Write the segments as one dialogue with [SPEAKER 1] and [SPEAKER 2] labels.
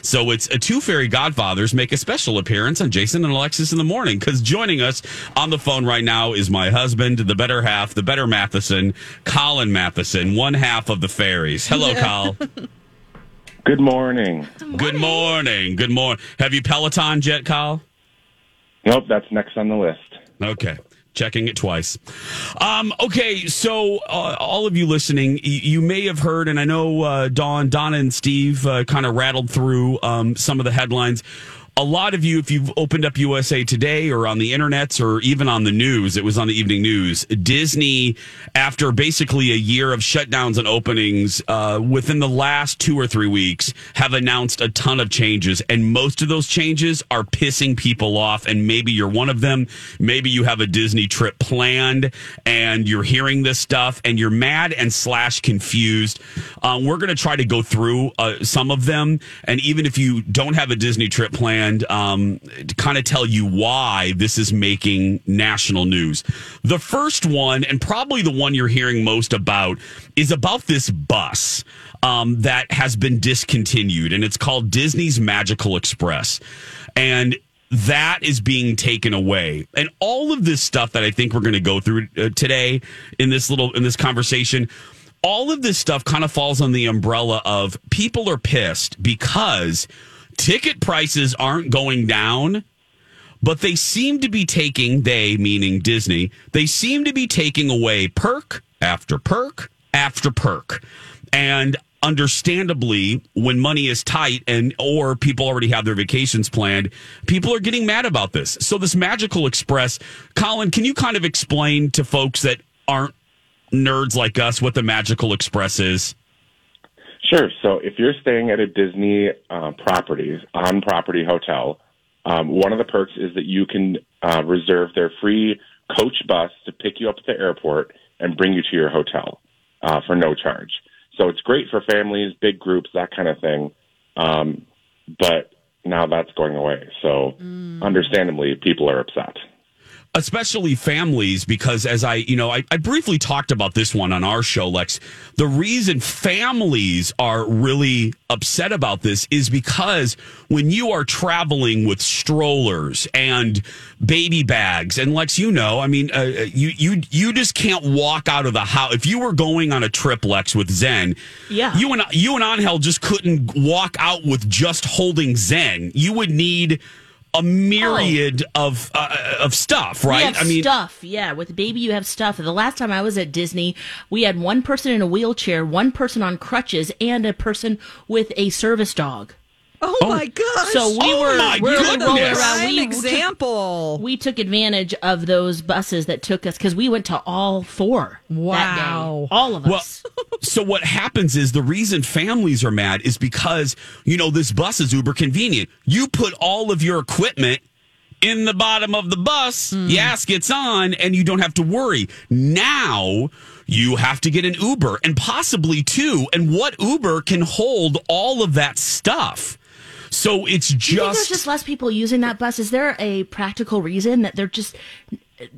[SPEAKER 1] So it's a two fairy godfathers make a special appearance on Jason and Alexis in the morning because joining us on the phone right now is my husband, the better half, the better Matheson, Colin Matheson, one half of the fairies. Hello, Kyle.
[SPEAKER 2] Good morning.
[SPEAKER 1] Good morning. Good morning. Have you Peloton yet, Kyle?
[SPEAKER 2] Nope, that's next on the list.
[SPEAKER 1] Okay. Checking it twice. Um, okay, so uh, all of you listening, y- you may have heard, and I know uh, Dawn, Donna, and Steve uh, kind of rattled through um, some of the headlines. A lot of you, if you've opened up USA Today or on the internets or even on the news, it was on the evening news. Disney, after basically a year of shutdowns and openings, uh, within the last two or three weeks, have announced a ton of changes. And most of those changes are pissing people off. And maybe you're one of them. Maybe you have a Disney trip planned and you're hearing this stuff and you're mad and slash confused. Um, we're going to try to go through uh, some of them. And even if you don't have a Disney trip planned, um, to kind of tell you why this is making national news. The first one, and probably the one you're hearing most about, is about this bus um, that has been discontinued, and it's called Disney's Magical Express. And that is being taken away and all of this stuff that i think we're going to go through uh, today in this little in this conversation all of this stuff kind of falls on the umbrella of people are pissed because ticket prices aren't going down but they seem to be taking they meaning disney they seem to be taking away perk after perk after perk. And understandably when money is tight and or people already have their vacations planned people are getting mad about this. So this magical express colin can you kind of explain to folks that aren't nerds like us what the magical express is
[SPEAKER 2] Sure. So if you're staying at a Disney uh, property, on property hotel, um, one of the perks is that you can uh, reserve their free coach bus to pick you up at the airport and bring you to your hotel uh, for no charge. So it's great for families, big groups, that kind of thing. Um, but now that's going away. So understandably, people are upset.
[SPEAKER 1] Especially families because as i you know I, I briefly talked about this one on our show lex the reason families are really upset about this is because when you are traveling with strollers and baby bags and lex you know i mean uh, you you you just can't walk out of the house if you were going on a trip lex with zen
[SPEAKER 3] Yeah.
[SPEAKER 1] you and you and angel just couldn't walk out with just holding zen you would need a myriad of uh, of stuff, right?
[SPEAKER 3] We have stuff. Yeah, with baby, you have stuff. The last time I was at Disney, we had one person in a wheelchair, one person on crutches, and a person with a service dog.
[SPEAKER 4] Oh, oh, my gosh.
[SPEAKER 3] So we
[SPEAKER 1] Oh
[SPEAKER 3] were
[SPEAKER 1] my
[SPEAKER 3] we were rolling
[SPEAKER 1] goodness.
[SPEAKER 3] around. We
[SPEAKER 4] example.
[SPEAKER 3] Took, we took advantage of those buses that took us because we went to all four. that
[SPEAKER 4] Wow.
[SPEAKER 3] day. all of us.
[SPEAKER 1] Well,
[SPEAKER 3] us.
[SPEAKER 1] so what happens is the reason families are mad is because you know this bus is uber convenient. You put all of your equipment in the bottom of the bus, hmm. yes, gets on, and you don't have to worry. Now you have to get an Uber and possibly two. And what Uber can hold all of that stuff? So it's
[SPEAKER 3] just you think there's
[SPEAKER 1] just
[SPEAKER 3] just less people using that bus? Is there a practical reason that they're just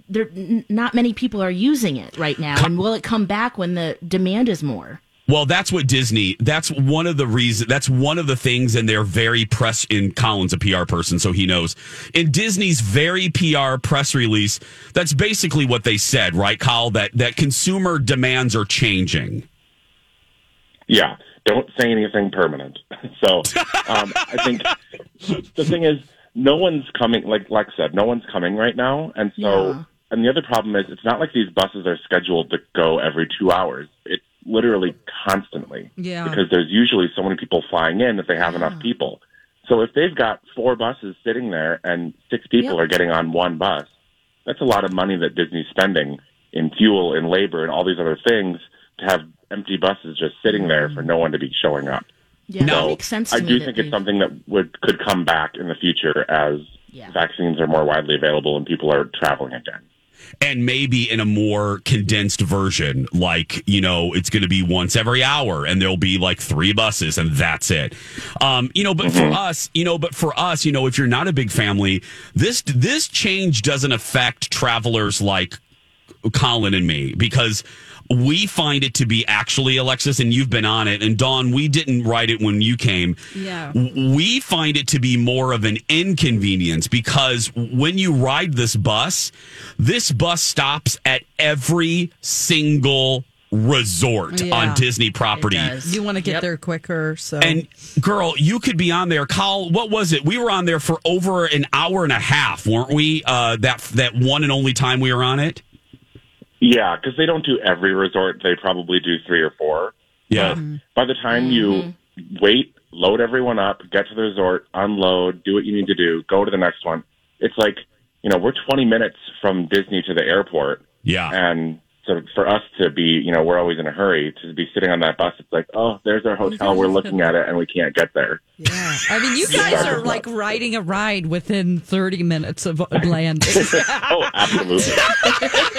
[SPEAKER 3] there? Not many people are using it right now, and will it come back when the demand is more?
[SPEAKER 1] Well, that's what Disney. That's one of the reasons. That's one of the things, and they're very press. In Colin's, a PR person, so he knows. In Disney's very PR press release, that's basically what they said, right, Kyle? That that consumer demands are changing.
[SPEAKER 2] Yeah, don't say anything permanent. So um, I think the thing is, no one's coming. Like Lex said, no one's coming right now, and so.
[SPEAKER 3] Yeah.
[SPEAKER 2] And the other problem is, it's not like these buses are scheduled to go every two hours. It's literally constantly.
[SPEAKER 4] Yeah.
[SPEAKER 2] Because there's usually so many people flying in that they have enough people. So if they've got four buses sitting there and six people
[SPEAKER 3] Yep.
[SPEAKER 2] are getting on one bus, that's a lot of money that Disney's spending in fuel and labor and all these other things to have empty buses just sitting there for no one to be showing up.
[SPEAKER 3] Yeah,
[SPEAKER 2] So
[SPEAKER 3] that makes sense. To
[SPEAKER 2] I
[SPEAKER 3] me
[SPEAKER 2] do think
[SPEAKER 3] they-
[SPEAKER 2] it's something that would could come back in the future as
[SPEAKER 3] Yeah.
[SPEAKER 2] vaccines are more widely available and people are traveling again.
[SPEAKER 1] and maybe in a more condensed version like you know it's going to be once every hour and there'll be like three buses and that's it um you know but for us you know but for us you know if you're not a big family this this change doesn't affect travelers like Colin and me because we find it to be actually Alexis and you've been on it and Dawn we didn't write it when you came
[SPEAKER 4] Yeah.
[SPEAKER 1] we find it to be more of an inconvenience because when you ride this bus this bus stops at every single resort
[SPEAKER 4] Yeah.
[SPEAKER 1] on Disney property.
[SPEAKER 4] You want to get
[SPEAKER 3] Yep.
[SPEAKER 4] there quicker, so
[SPEAKER 1] and girl, you could be on there. Kyle, what was it? We were on there for over an hour and a half, weren't we? Uh, that that one and only time we were on it.
[SPEAKER 2] Yeah, because they don't do every resort. They probably do three or four.
[SPEAKER 1] Yeah.
[SPEAKER 2] By the time you mm-hmm. wait, load everyone up, get to the resort, unload, do what you need to do, go to the next one. It's like, you know, we're 20 minutes from Disney to the airport.
[SPEAKER 1] Yeah.
[SPEAKER 2] And so for us to be, you know, we're always in a hurry to be sitting on that bus. It's like, oh, there's our hotel. We're looking at it and we can't get there.
[SPEAKER 4] yeah. I mean, you guys are like riding a ride within 30 minutes of landing.
[SPEAKER 2] Oh, absolutely.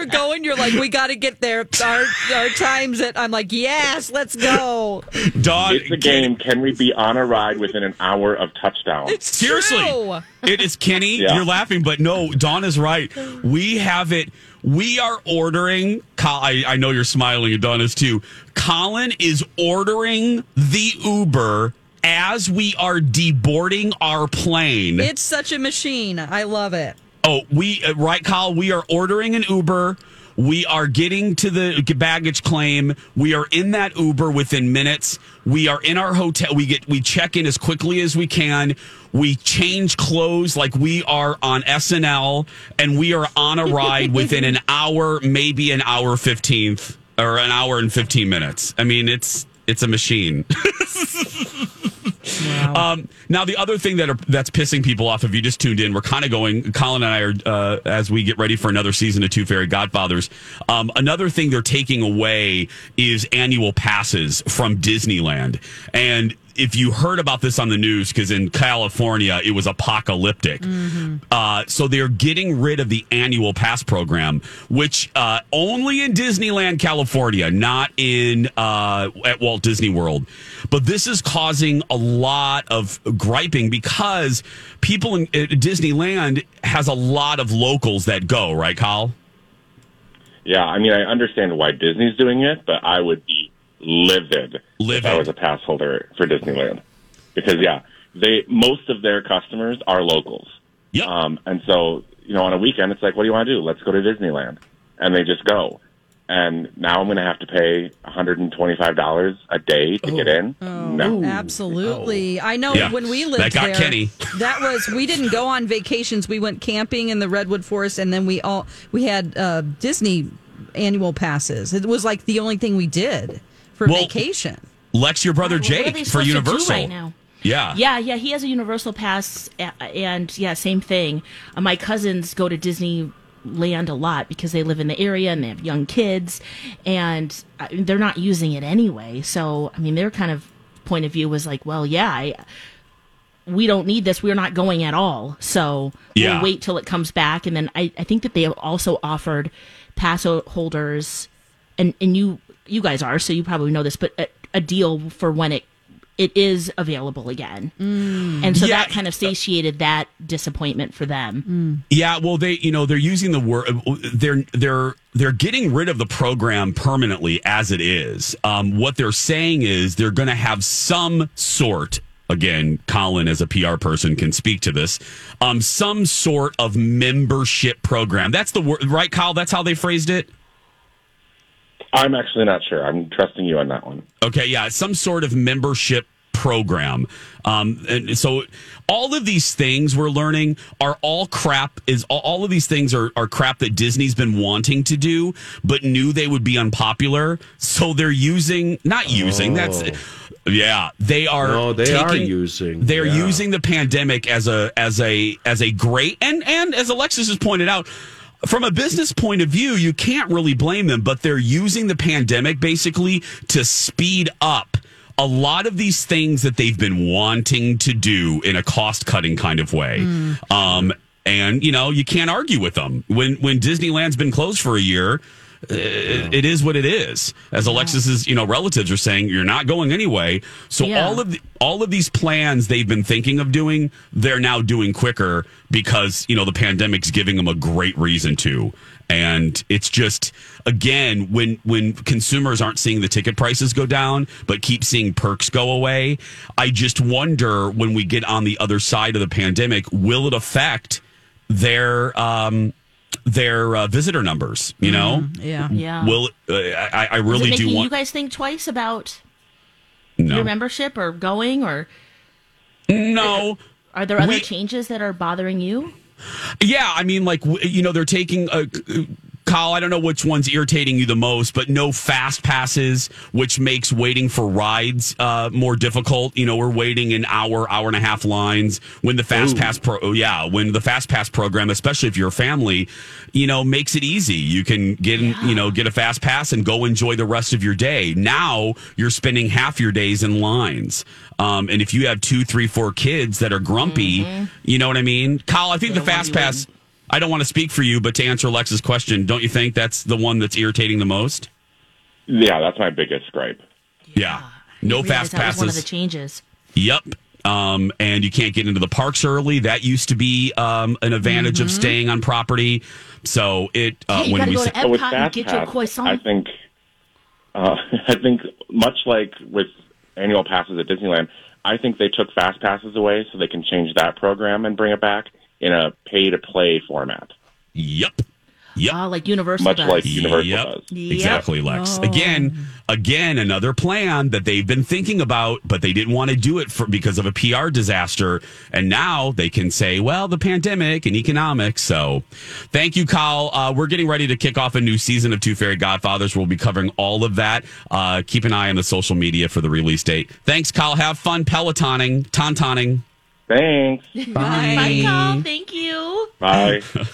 [SPEAKER 4] you know where you're going. You're like, we got to get there. Our our times at. I'm like, yes, let's go.
[SPEAKER 1] Dawn,
[SPEAKER 2] it's a game. Can we be on a ride within an hour of touchdown?
[SPEAKER 1] It's Seriously,
[SPEAKER 4] True.
[SPEAKER 1] it is Kenny.
[SPEAKER 2] Yeah.
[SPEAKER 1] You're laughing, but no, Dawn is right. We have it. We are ordering. I, I know you're smiling, and Dawn is too. Colin is ordering the Uber as we are deboarding our plane.
[SPEAKER 4] It's such a machine. I love it.
[SPEAKER 1] Oh, we uh, right, Kyle. We are ordering an Uber. We are getting to the baggage claim. We are in that Uber within minutes. We are in our hotel. We get we check in as quickly as we can. We change clothes like we are on SNL, and we are on a ride within an hour, maybe an hour fifteenth or an hour and fifteen minutes. I mean, it's it's a machine. Um, now, the other thing that are, that's pissing people off, if you just tuned in, we're kind of going. Colin and I are uh, as we get ready for another season of Two Fairy Godfathers. Um, another thing they're taking away is annual passes from Disneyland, and if you heard about this on the news, because in California it was apocalyptic. Uh, so they're getting rid of the annual pass program, which uh, only in Disneyland, California, not in uh, at Walt Disney World. But this is causing a lot of griping because people in uh, Disneyland has a lot of locals that go, right, Kyle?
[SPEAKER 2] Yeah, I mean, I understand why Disney's doing it, but I would be livid, if
[SPEAKER 1] Livid.
[SPEAKER 2] I was a pass holder for Disneyland. Because, yeah, they most of their customers are locals.
[SPEAKER 1] Yep.
[SPEAKER 2] Um, and so, you know, on a weekend, it's like, what do you want to do? Let's go to Disneyland. And they just go. And now I'm going to have to pay $125 a day to get in? no.
[SPEAKER 4] Absolutely. I know
[SPEAKER 1] Yeah.
[SPEAKER 4] when we lived
[SPEAKER 1] That got
[SPEAKER 4] there.
[SPEAKER 1] Kenny.
[SPEAKER 4] That was we didn't go on vacations. We went camping in the redwood forest, and then we all we had uh, Disney annual passes. It was like the only thing we did for
[SPEAKER 1] Well,
[SPEAKER 4] vacation.
[SPEAKER 1] Lex, your brother
[SPEAKER 3] What are
[SPEAKER 1] Jake
[SPEAKER 3] they
[SPEAKER 1] for
[SPEAKER 3] supposed to do
[SPEAKER 1] Universal.
[SPEAKER 3] right now?
[SPEAKER 1] Yeah.
[SPEAKER 3] Yeah, yeah, he has a universal pass, and yeah, same thing. Uh, my cousins go to Disneyland a lot because they live in the area and they have young kids, and uh, they're not using it anyway. So, I mean, their kind of point of view was like, well, yeah, I, we don't need this. We're not going at all. So
[SPEAKER 1] Yeah.
[SPEAKER 3] we'll wait till it comes back. And then I, I think that they have also offered pass holders, and, and you you guys are, so you probably know this, but a, a deal for when it it is available again. And so
[SPEAKER 1] Yeah.
[SPEAKER 3] that kind of satiated that disappointment for them.
[SPEAKER 1] Yeah, well, they you know they're using the word they're they're they're getting rid of the program permanently as it is. Um, what they're saying is they're going to have some sort. Again, Colin, as a PR person, can speak to this. Um, some sort of membership program. That's the word, right, Kyle? That's how they phrased it.
[SPEAKER 2] I'm actually not sure. I'm trusting you on that one.
[SPEAKER 1] Okay, yeah, some sort of membership program. Um, and so all of these things we're learning are all crap. Is all, all of these things are, are crap that Disney's been wanting to do, but knew they would be unpopular. So they're using, not using. That's yeah. They are.
[SPEAKER 5] No, they are using,
[SPEAKER 1] They're
[SPEAKER 5] yeah.
[SPEAKER 1] using the pandemic as a as a as a great and and as Alexis has pointed out. From a business point of view, you can't really blame them, but they're using the pandemic basically to speed up a lot of these things that they've been wanting to do in a cost cutting kind of way. Um, and you know, you can't argue with them. When when Disneyland's been closed for a year, it, it is what it is. As Alexis's, you know, relatives are saying, you're not going anyway. So
[SPEAKER 3] Yeah.
[SPEAKER 1] all of the, all of these plans they've been thinking of doing, they're now doing quicker because you know the pandemic's giving them a great reason to. And it's just again when when consumers aren't seeing the ticket prices go down, but keep seeing perks go away. I just wonder when we get on the other side of the pandemic, will it affect their um, their uh, visitor numbers? You know,
[SPEAKER 4] Yeah.
[SPEAKER 3] Yeah.
[SPEAKER 1] will uh, I, I really
[SPEAKER 3] it making
[SPEAKER 1] do
[SPEAKER 3] you guys think twice about
[SPEAKER 1] no
[SPEAKER 3] your membership or going or
[SPEAKER 1] no.
[SPEAKER 3] are there other
[SPEAKER 1] We-
[SPEAKER 3] changes that are bothering you?
[SPEAKER 1] Yeah, I mean, like you know, they're taking a. Kyle, I don't know which one's irritating you the most, but no fast passes, which makes waiting for rides uh, more difficult. You know, we're waiting an hour, hour and a half lines when the fast pass pro. oh, Yeah, when the fast pass program, especially if you're a family, you know, makes it easy. You can get in, you know get a fast pass and go enjoy the rest of your day. Now you're spending half your days in lines. Um, and if you have two, three, four kids that are grumpy, you know what I mean, Kyle. I think the fast
[SPEAKER 3] be
[SPEAKER 1] pass. I don't want to speak for you, but to answer Lex's question, don't you think that's the one that's irritating the most?
[SPEAKER 2] Yeah, that's my biggest gripe.
[SPEAKER 1] Yeah. No
[SPEAKER 3] I
[SPEAKER 1] fast
[SPEAKER 3] that was one of the changes.
[SPEAKER 1] Yep. Um, and you can't get into the parks early. That used to be um, an advantage of staying on property. So it uh,
[SPEAKER 3] Hey, you
[SPEAKER 1] when
[SPEAKER 3] gotta
[SPEAKER 1] we
[SPEAKER 3] go
[SPEAKER 1] sa-
[SPEAKER 3] to
[SPEAKER 2] So with
[SPEAKER 3] Epcot and
[SPEAKER 2] Fast
[SPEAKER 3] get your
[SPEAKER 2] Pass,
[SPEAKER 3] croissant.
[SPEAKER 2] I think, uh, I think much like with annual passes at Disneyland, I think they took Fast Passes away so they can change that program and bring it back in a pay to play format,
[SPEAKER 1] Yep. Yep.
[SPEAKER 3] Ah, like Universal
[SPEAKER 2] much
[SPEAKER 3] does.
[SPEAKER 2] like Universal
[SPEAKER 1] Yep.
[SPEAKER 2] does.
[SPEAKER 3] Yep.
[SPEAKER 1] Exactly, Lex. Again, again, another plan that they've been thinking about, but they didn't want to do it for because of a PR disaster. And now they can say, well, the pandemic and economics. So thank you, Kyle. Uh, we're getting ready to kick off a new season of Two Fairy Godfathers. We'll be covering all of that. Uh, keep an eye on the social media for the release date. Thanks, Kyle. Have fun pelotoning, tauntoning.
[SPEAKER 2] Thanks.
[SPEAKER 3] Bye, Kyle. Thank you.
[SPEAKER 2] Bye.